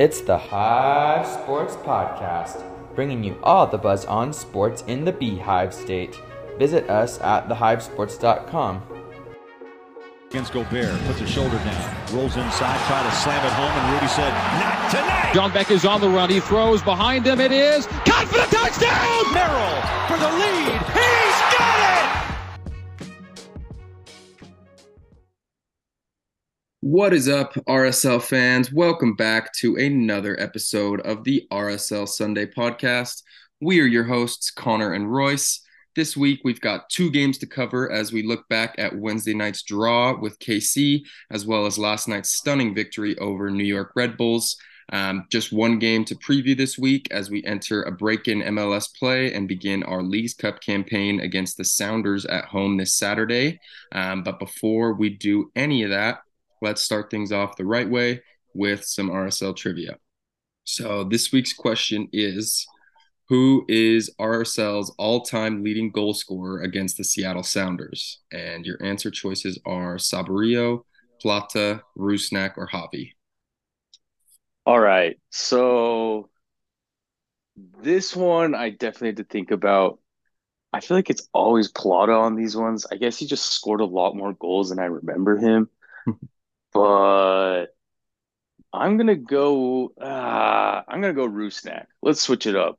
It's the Hive Sports Podcast, bringing you all the buzz on sports in the Beehive State. Visit us at thehivesports.com. Against Gobert, puts a shoulder down, rolls inside, try to slam it home, and Rudy said, "Not tonight." John Beck is on the run. He throws behind him. It is caught for the touchdown. Merrill for the lead. He's What is up, RSL fans? Welcome back to another episode of the RSL Sunday podcast. We are your hosts, Connor and Royce. This week, we've got two games to cover as we look back at Wednesday night's draw with KC, as well as last night's stunning victory over New York Red Bulls. Um, just one game to preview this week as we enter a break in MLS play and begin our Leagues Cup campaign against the Sounders at home this Saturday. Um, but before we do any of that, let's start things off the right way with some RSL trivia. So this week's question is who is RSL's all-time leading goal scorer against the Seattle Sounders? And your answer choices are Saborio, Plata, Rusnak, or Javi. All right. So this one I definitely had to think about. I feel like it's always Plata on these ones. I guess he just scored a lot more goals than I remember him. but I'm gonna go. Uh, I'm gonna go Rusnak. Let's switch it up.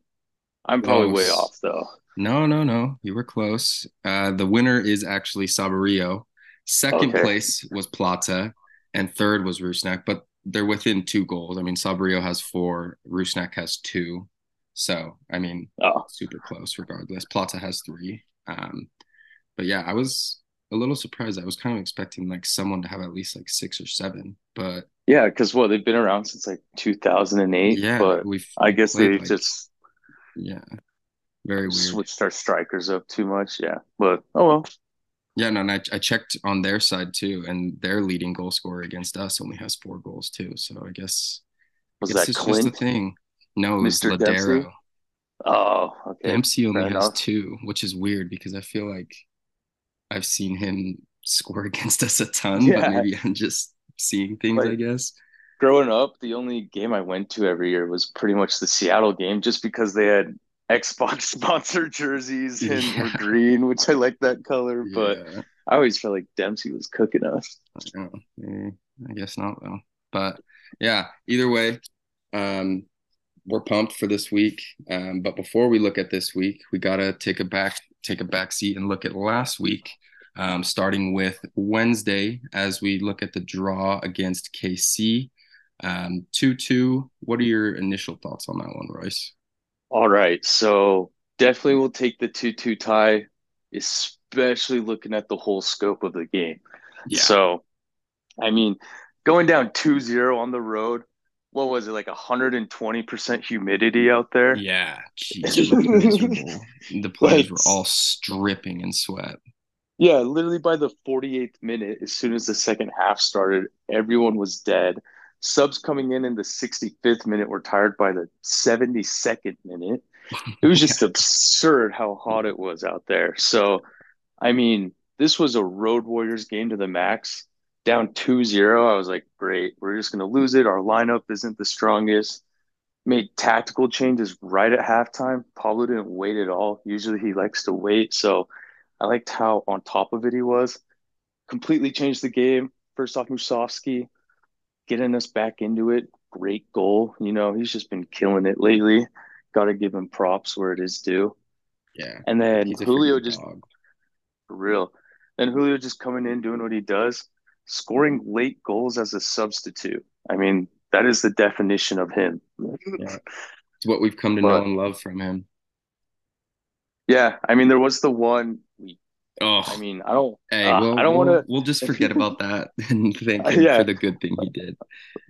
I'm probably way off though. No, no, no. You were close. Uh, the winner is actually Saborio. Second Okay. place was Plata, and third was Rusnak, but they're within two goals. I mean, Saborio has four, Rusnak has two. So, I mean, Oh, super close regardless. Plata has three. Um, but yeah, I was a little surprised. I was kind of expecting like someone to have at least like six or seven, but yeah, because well, they've been around since like 2008. yeah, but we've I guess they like- just yeah, very weird. switched our strikers up too much. Yeah, but oh well. Yeah, no, and I, I checked on their side too, and their leading goal scorer against us only has four goals too. So I guess Was guess that it's just a thing. No, it was Mr. Dempsey? Lodeiro. Oh, okay. Dempsey only fair has enough. two, which is weird because I feel like I've seen him score against us a ton, Yeah. but maybe I'm just seeing things, I guess. growing up, the only game I went to every year was pretty much the Seattle game, just because they had Xbox sponsored jerseys and were Yeah. green, which I like that color. But I always felt like Dempsey was cooking us. I know. I guess not though. But yeah, either way, um, we're pumped for this week. Um, but before we look at this week, we gotta take a back take a back seat and look at last week. Um, starting with Wednesday as we look at the draw against KC. Um, 2-2. What are your initial thoughts on that one, Royce? All right, so definitely we'll take the 2-2 tie, especially looking at the whole scope of the game. So, I mean, going down 2-0 on the road, what was it, like 120% humidity out there? Yeah, jeez, it looked miserable. The players were all stripping in sweat. Yeah, literally by the 48th minute, as soon as the second half started, everyone was dead. Subs coming in in the 65th minute were tired by the 72nd minute. It was just absurd how hot it was out there. So, I mean, this was a Road Warriors game to the max. Down 2-0, I was like, great, we're just going to lose it. Our lineup isn't the strongest. Made tactical changes right at halftime. Pablo didn't wait at all. Usually he likes to wait. So, I liked how on top of it he was. Completely changed the game. First off, Musovski getting us back into it. Great goal. You know, he's just been killing it lately. Got to give him props where it is due. Yeah. And then Julio just dog. for real. Then Julio just coming in doing what he does, scoring late goals as a substitute. I mean, that is the definition of him. Yeah. It's what we've come to But- know and love from him. Yeah, I mean, there was the one. We, Oh, I mean, I don't. hey, uh, we'll, I don't we'll, want to. we'll just forget about that and thank him Yeah. for the good thing he did.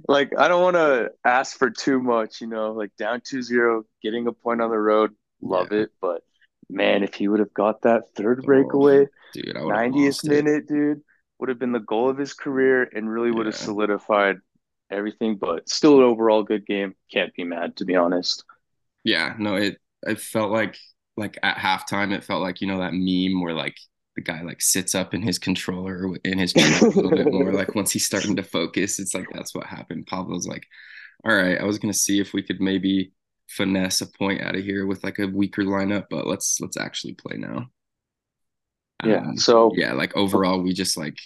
like I don't want to ask for too much, you know, like down 2-0, getting a point on the road, love Yeah. it. But man, if he would have got that third Oh, breakaway, Dude, I would have 90th lost it. minute, dude, would have been the goal of his career and really would have solidified everything. But still an overall good game. Can't be mad, to be honest. Yeah, no, it I felt like like at halftime it felt like, you know, that meme where like the guy like sits up in his controller in his chair a little bit more like once he's starting to focus it's like that's what happened pablo's like All right, I was gonna see if we could maybe finesse a point out of here with like a weaker lineup, but let's let's actually play now. Yeah. Um, So yeah, like overall, we just like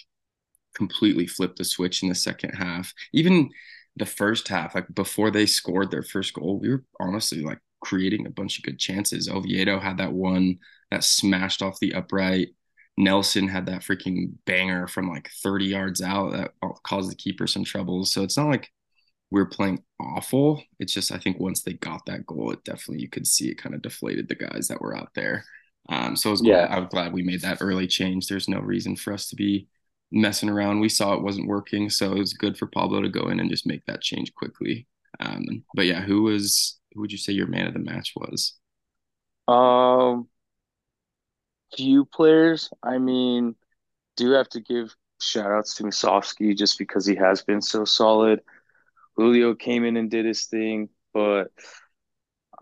completely flipped the switch in the second half. Even the first half, like before they scored their first goal, we were honestly like creating a bunch of good chances. Oviedo had that one that smashed off the upright. Nelson had that freaking banger from like 30 yards out that caused the keeper some troubles. So it's not like we are playing awful. It's just I think once they got that goal, it definitely you could see it kind of deflated the guys that were out there. Um, so I was glad, yeah. I'm glad we made that early change. There's no reason for us to be messing around. We saw it wasn't working, so it was good for Pablo to go in and just make that change quickly. Um, but yeah, who was who would you say your man of the match was? Um, few players. I mean, do have to give shout outs to Musovski just because he has been so solid. Julio came in and did his thing, but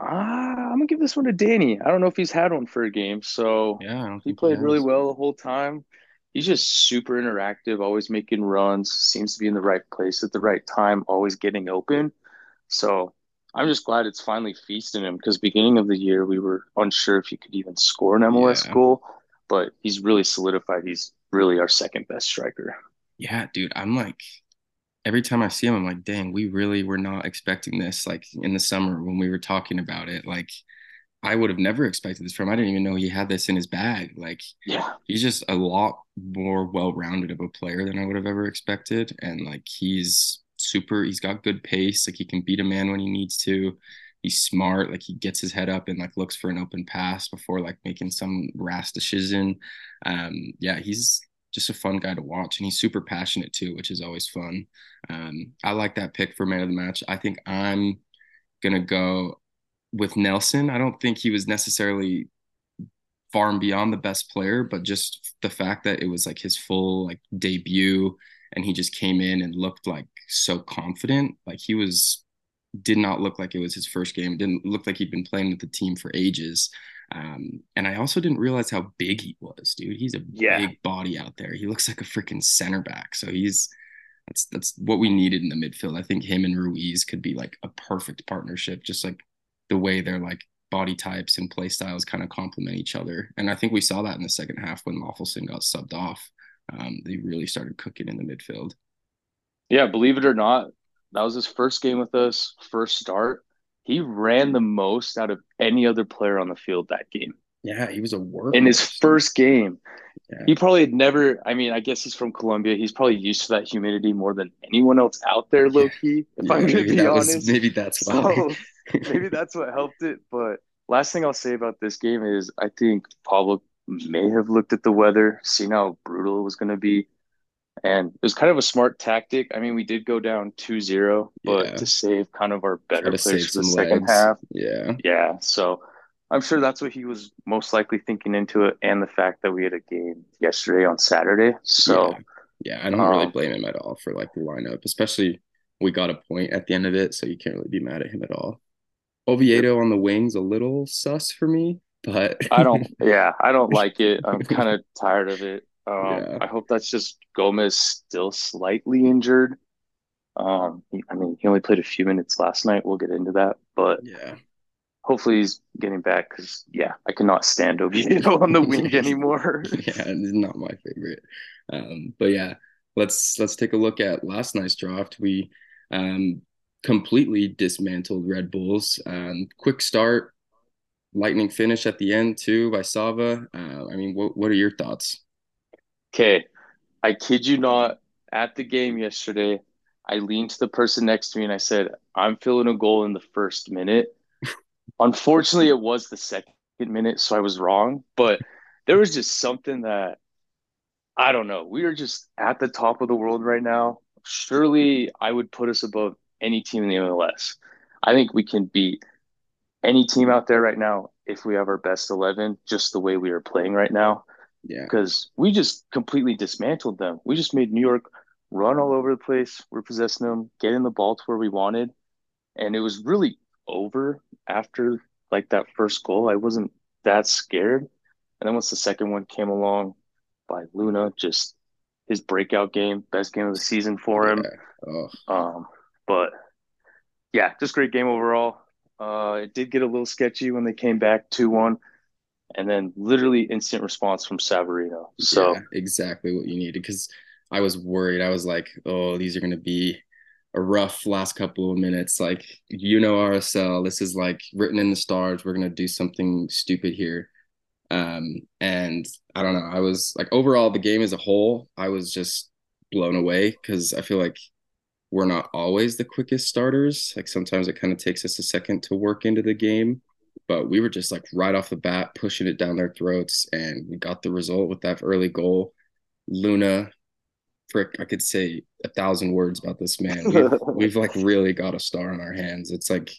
uh, I'm gonna give this one to Danny. I don't know if he's had one for a game, so yeah, he played he really well the whole time. He's just super interactive, always making runs, seems to be in the right place at the right time, always getting open. So I'm just glad it's finally feasting him because beginning of the year we were unsure if he could even score an MLS yeah. goal, but he's really solidified. He's really our second best striker. Yeah, dude, I'm like every time I see him, I'm like, dang, we really were not expecting this. Like in the summer when we were talking about it, like I would have never expected this from. I didn't even know he had this in his bag. Like, yeah, he's just a lot more well-rounded of a player than I would have ever expected, and like he's super. He's got good pace. Like he can beat a man when he needs to. He's smart. Like he gets his head up and like looks for an open pass before like making some rash decision. Um, yeah, he's just a fun guy to watch, and he's super passionate too, which is always fun. Um, I like that pick for man of the match. I think I'm gonna go with Nelson. I don't think he was necessarily far and beyond the best player, but just the fact that it was like his full like debut and he just came in and looked like so confident. Like he was did not look like it was his first game. It didn't look like he'd been playing with the team for ages. Um, and I also didn't realize how big he was, dude. He's a yeah. big body out there. He looks like a freaking center back. So he's that's that's what we needed in the midfield. I think him and Ruiz could be like a perfect partnership, just like the way their like body types and play styles kind of complement each other. And I think we saw that in the second half when Löffelsend got subbed off. Um, they really started cooking in the midfield. Yeah, believe it or not, that was his first game with us, first start. He ran the most out of any other player on the field that game. Yeah, he was a work in his first game. Yeah. He probably had never. I mean, I guess he's from Colombia. He's probably used to that humidity more than anyone else out there, low key. If yeah, I'm gonna be honest, was, maybe that's why. So, maybe that's what helped it. But last thing I'll say about this game is, I think Pablo may have looked at the weather, seen how brutal it was going to be, and it was kind of a smart tactic. I mean, we did go down 2-0, but yeah. to save kind of our better players for the second half. Yeah. Yeah. So I'm sure that's what he was most likely thinking into it, and the fact that we had a game yesterday on Saturday. So yeah, yeah I don't um, really blame him at all for like the lineup, especially we got a point at the end of it, so you can't really be mad at him at all. Oviedo on the wings a little sus for me, but I don't. Yeah, I don't like it. I'm kind of tired of it. Um, yeah. I hope that's just Gomez still slightly injured. Um, I mean, he only played a few minutes last night. We'll get into that, but yeah, hopefully he's getting back because yeah, I cannot stand Oviedo on the wing anymore. yeah, it's not my favorite. Um, but yeah, let's let's take a look at last night's draft. We um, completely dismantled Red Bulls. Um, quick start, lightning finish at the end too by Sava. Uh, I mean, what what are your thoughts? Okay, I kid you not. At the game yesterday, I leaned to the person next to me and I said, "I'm feeling a goal in the first minute." Unfortunately, it was the second minute, so I was wrong. But there was just something that I don't know. We are just at the top of the world right now. Surely, I would put us above any team in the MLS. I think we can beat any team out there right now if we have our best 11 just the way we are playing right now. Yeah. Because we just completely dismantled them. We just made New York run all over the place. We're possessing them, getting the ball to where we wanted. And it was really over after like that first goal. I wasn't that scared. And then once the second one came along by Luna, just his breakout game, best game of the season for him. Yeah. Oh. Um, but yeah, just great game overall. Uh, it did get a little sketchy when they came back 2 1, and then literally instant response from Savarino. So, yeah, exactly what you needed because I was worried. I was like, oh, these are going to be a rough last couple of minutes. Like, you know, RSL, this is like written in the stars. We're going to do something stupid here. Um, and I don't know. I was like, overall, the game as a whole, I was just blown away because I feel like we're not always the quickest starters. Like, sometimes it kind of takes us a second to work into the game. But we were just like right off the bat pushing it down their throats, and we got the result with that early goal. Luna frick, I could say a thousand words about this man. We've, we've like really got a star on our hands. It's like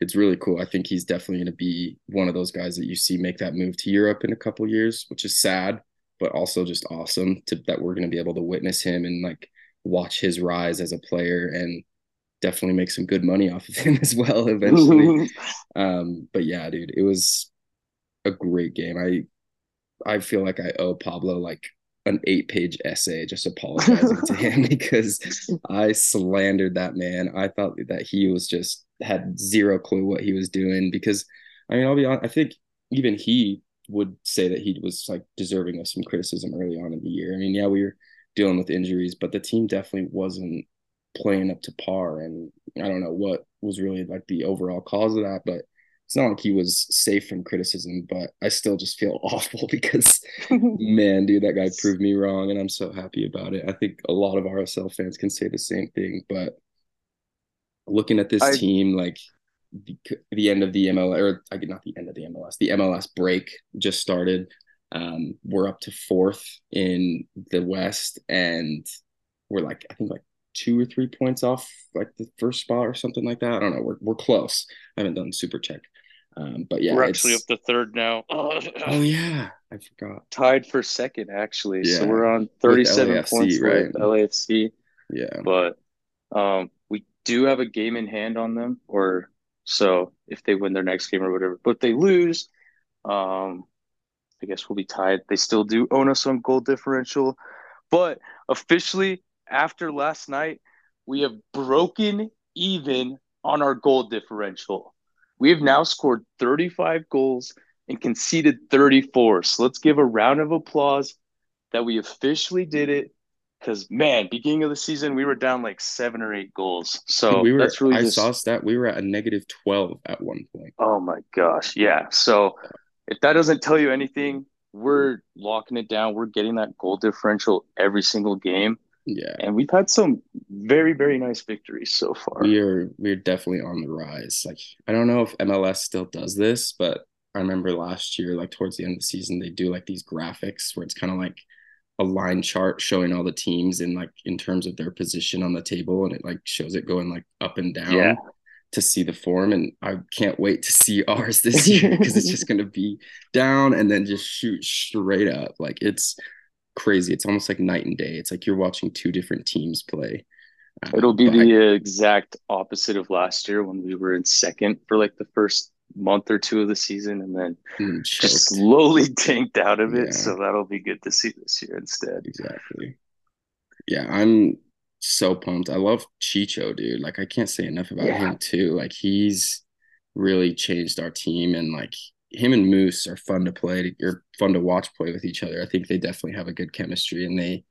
it's really cool. I think he's definitely going to be one of those guys that you see make that move to Europe in a couple years, which is sad, but also just awesome to, that we're going to be able to witness him and like watch his rise as a player and definitely make some good money off of him as well eventually. um, but yeah, dude, it was a great game. I I feel like I owe Pablo like an eight page essay just apologizing to him because I slandered that man. I thought that he was just had zero clue what he was doing because I mean, I'll be honest, I think even he would say that he was like deserving of some criticism early on in the year. I mean, yeah, we were dealing with injuries, but the team definitely wasn't playing up to par. And I don't know what was really like the overall cause of that, but it's not like he was safe from criticism, but I still just feel awful because, man, dude, that guy proved me wrong, and I'm so happy about it. I think a lot of RSL fans can say the same thing, but looking at this I, team, like the, the end of the MLS, or I get not the end of the MLS, the MLS break just started. Um, we're up to fourth in the West, and we're like, I think like two or three points off like the first spot or something like that. I don't know. We're we're close. I haven't done super check. Um, but yeah, we're actually up to third now. oh yeah, I forgot. Tied for second actually. Yeah. So we're on 37 LAFC, points right? with LAFC. Yeah. But um, we do have a game in hand on them, or so if they win their next game or whatever. But they lose, um, I guess we'll be tied. They still do own us on goal differential, but officially after last night, we have broken even on our goal differential. We have now scored 35 goals and conceded 34. So let's give a round of applause that we officially did it. Because man, beginning of the season, we were down like seven or eight goals. So we were. That's really I just, saw stat. We were at a negative twelve at one point. Oh my gosh, yeah. So if that doesn't tell you anything, we're locking it down. We're getting that goal differential every single game. Yeah. And we've had some very, very nice victories so far. We are we're definitely on the rise. Like I don't know if MLS still does this, but I remember last year, like towards the end of the season, they do like these graphics where it's kind of like a line chart showing all the teams in like in terms of their position on the table and it like shows it going like up and down yeah. to see the form and I can't wait to see ours this year because it's just going to be down and then just shoot straight up like it's crazy. It's almost like night and day. It's like you're watching two different teams play. Um, It'll be the I, exact opposite of last year when we were in second for like the first month or two of the season and then mm, just slowly tanked out of it. Yeah. So that'll be good to see this year instead. Exactly. Yeah, I'm so pumped. I love Chicho, dude. Like I can't say enough about yeah. him too. Like he's really changed our team and like him and Moose are fun to play or fun to watch play with each other. I think they definitely have a good chemistry and they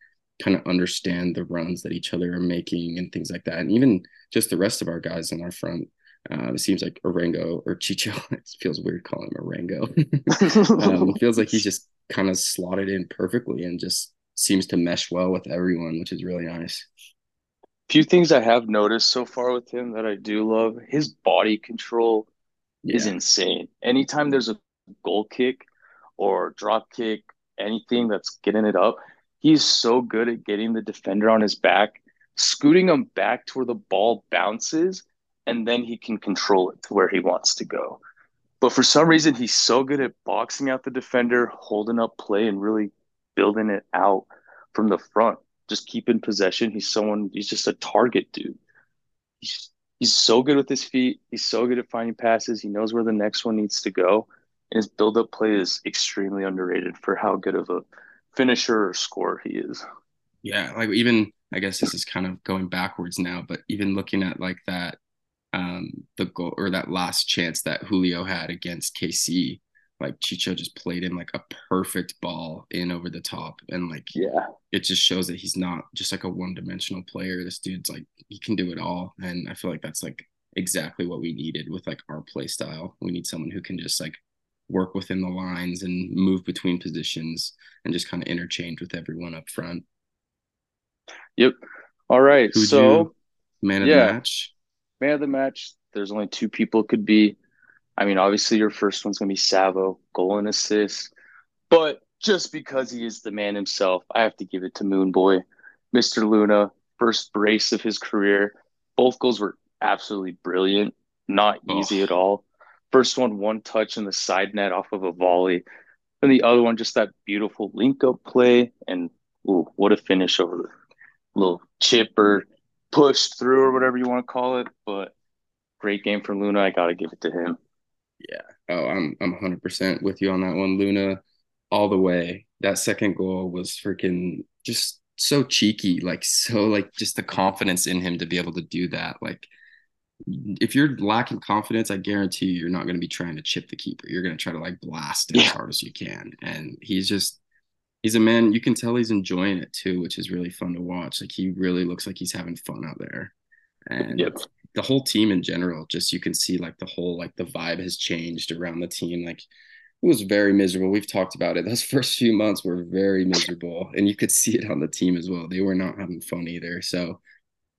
kind of understand the runs that each other are making and things like that. And even just the rest of our guys in our front. Uh, it seems like Arango or Chicho. It feels weird calling him Arango. um, feels like he's just kind of slotted in perfectly and just seems to mesh well with everyone, which is really nice. Few things I have noticed so far with him that I do love his body control yeah. is insane. Anytime there's a goal kick or drop kick, anything that's getting it up, he's so good at getting the defender on his back, scooting him back to where the ball bounces, and then he can control it to where he wants to go. But for some reason, he's so good at boxing out the defender, holding up play, and really building it out from the front. Just keeping possession. He's someone. He's just a target dude. He's he's so good with his feet. He's so good at finding passes. He knows where the next one needs to go. And his build up play is extremely underrated for how good of a finisher or scorer he is. Yeah, like even I guess this is kind of going backwards now, but even looking at like that um, the goal or that last chance that Julio had against KC. Like Chicho just played him like a perfect ball in over the top, and like Yeah. it just shows that he's not just like a one dimensional player. This dude's like he can do it all, and I feel like that's like exactly what we needed with like our play style. We need someone who can just like work within the lines and move between positions and just kind of interchange with everyone up front. Yep. All right. Who'd so Man of Yeah. the match. man of the match, there's only two people could be. I mean, obviously your first one's gonna be Savo, goal and assist. But just because he is the man himself, I have to give it to Moon Boy, Mr. Luna, first brace of his career. Both goals were absolutely brilliant, not Oh. easy at all. First one, one touch in the side net off of a volley. And the other one, just that beautiful link up play. And ooh, what a finish over the little chip or pushed through or whatever you want to call it. But great game from Luna. I got to give it to him. Oh, I'm I'm 100% with you on that one, Luna, all the way. That second goal was freaking just so cheeky, like so like just the confidence in him to be able to do that. Like if you're lacking confidence, I guarantee you you're not going to be trying to chip the keeper. You're going to try to like blast it as hard as you can. And he's just he's a man, you can tell he's enjoying it too, which is really fun to watch. Like he really looks like he's having fun out there. And Yep. The whole team in general, just you can see like the whole like the vibe has changed around the team. Like it was very miserable. We've talked about it. Those first few months were very miserable, and you could see it on the team as well. They were not having fun either. So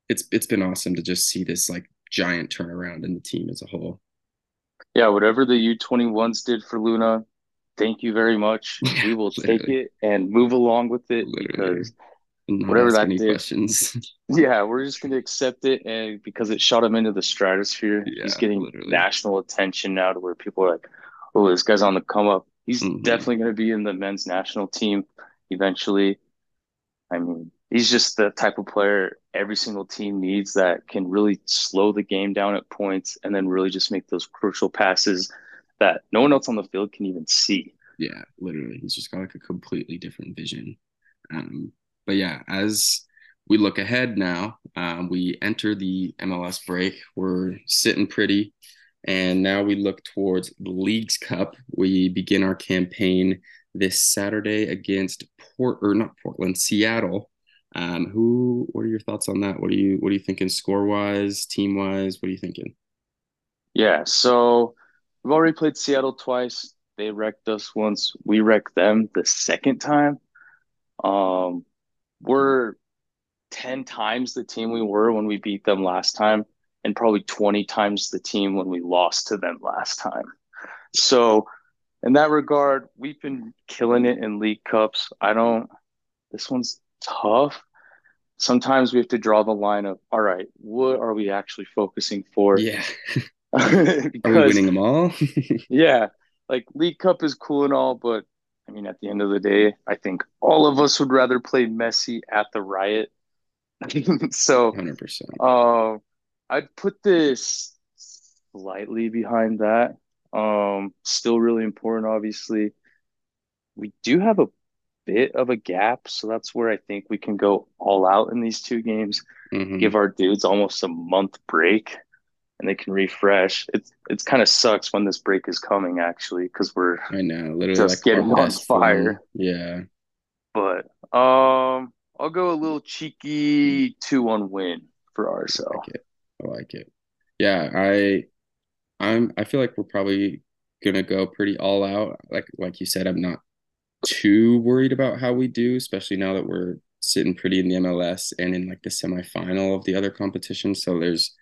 it's it's been awesome to just see this like giant turnaround in the team as a whole. Yeah, whatever the U21s did for Luna, thank you very much. We will take it and move along with it Literally. because, Not Whatever that any did. questions. yeah, we're just going to accept it. And because it shot him into the stratosphere, Yeah, he's getting literally. national attention now to where people are like, oh, this guy's on the come up. He's Mhm. definitely going to be in the men's national team eventually. I mean, he's just the type of player every single team needs that can really slow the game down at points and then really just make those crucial passes that no one else on the field can even see. yeah, literally. He's just got like a completely different vision. Um, but yeah, as we look ahead now, um, we enter the MLS break. We're sitting pretty. And now we look towards the League's Cup. We begin our campaign this Saturday against Port or not Portland, Seattle. Um, who? What are your thoughts on that? What are you What are you thinking score wise, team wise? What are you thinking? Yeah, so we've already played Seattle twice. They wrecked us once. We wrecked them the second time. Um, we're 10 times the team we were when we beat them last time, and probably 20 times the team when we lost to them last time. So, in that regard, we've been killing it in League Cups. I don't, this one's tough. Sometimes we have to draw the line of, all right, what are we actually focusing for? Yeah, are we because winning them all? yeah, like League Cup is cool and all, but I mean, at the end of the day, I think all of us would rather play Messi at the Riot. so, Hundred percent. uh, I'd put this slightly behind that. Um, still really important, obviously. We do have a bit of a gap, so that's where I think we can go all out in these two games Mhm. give our dudes almost a month break and they can refresh. It's it's kind of sucks when this break is coming actually because we're I know, literally Just like getting on fire. Yeah, but um I'll go a little cheeky 2-1 win for I RSL. like it. I like it. Yeah, I, I'm. I feel like we're probably gonna go pretty all out. Like like you said, I'm not too worried about how we do, especially now that we're sitting pretty in the MLS and in like the semifinal of the other competitions. So there's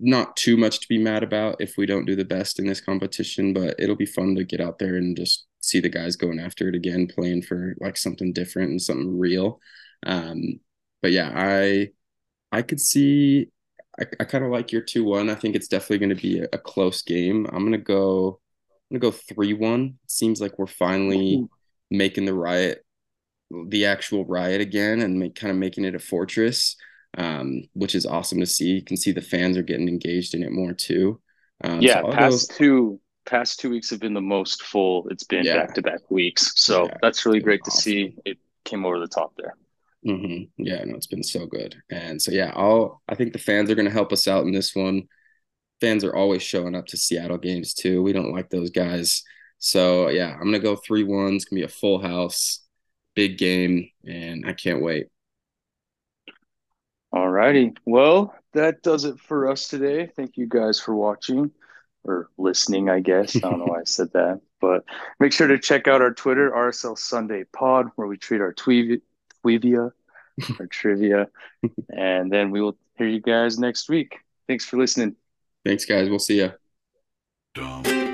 not too much to be mad about if we don't do the best in this competition, but it'll be fun to get out there and just see the guys going after it again, playing for like something different and something real. Um, but yeah, I I could see I, I kind of like your 2-1. I think it's definitely going to be a, a close game. I'm to go I'm to go 3-1. Seems like we're finally making the riot the actual riot again and make, kind of making it a fortress, um, which is awesome to see. You can see the fans are getting engaged in it more too. Um, Yeah, so past two past two weeks have been the most full it's been back to back weeks. So Yeah, that's really great to see. It came over the top there. Mm-hmm. Yeah, no, it's been so good. And so yeah, I'll I think the fans are gonna help us out in this one. Fans are always showing up to Seattle games too. We don't like those guys. So yeah, I'm gonna go three one. It's gonna be a full house, big game, and I can't wait. All righty. Well, that does it for us today. Thank you guys for watching or listening, I guess. I don't know why I said that. But make sure to check out our Twitter, RSL Sunday Pod, where we treat our tweet Tweevia or trivia. and then we will hear you guys next week. Thanks for listening. Thanks, guys. We'll see you.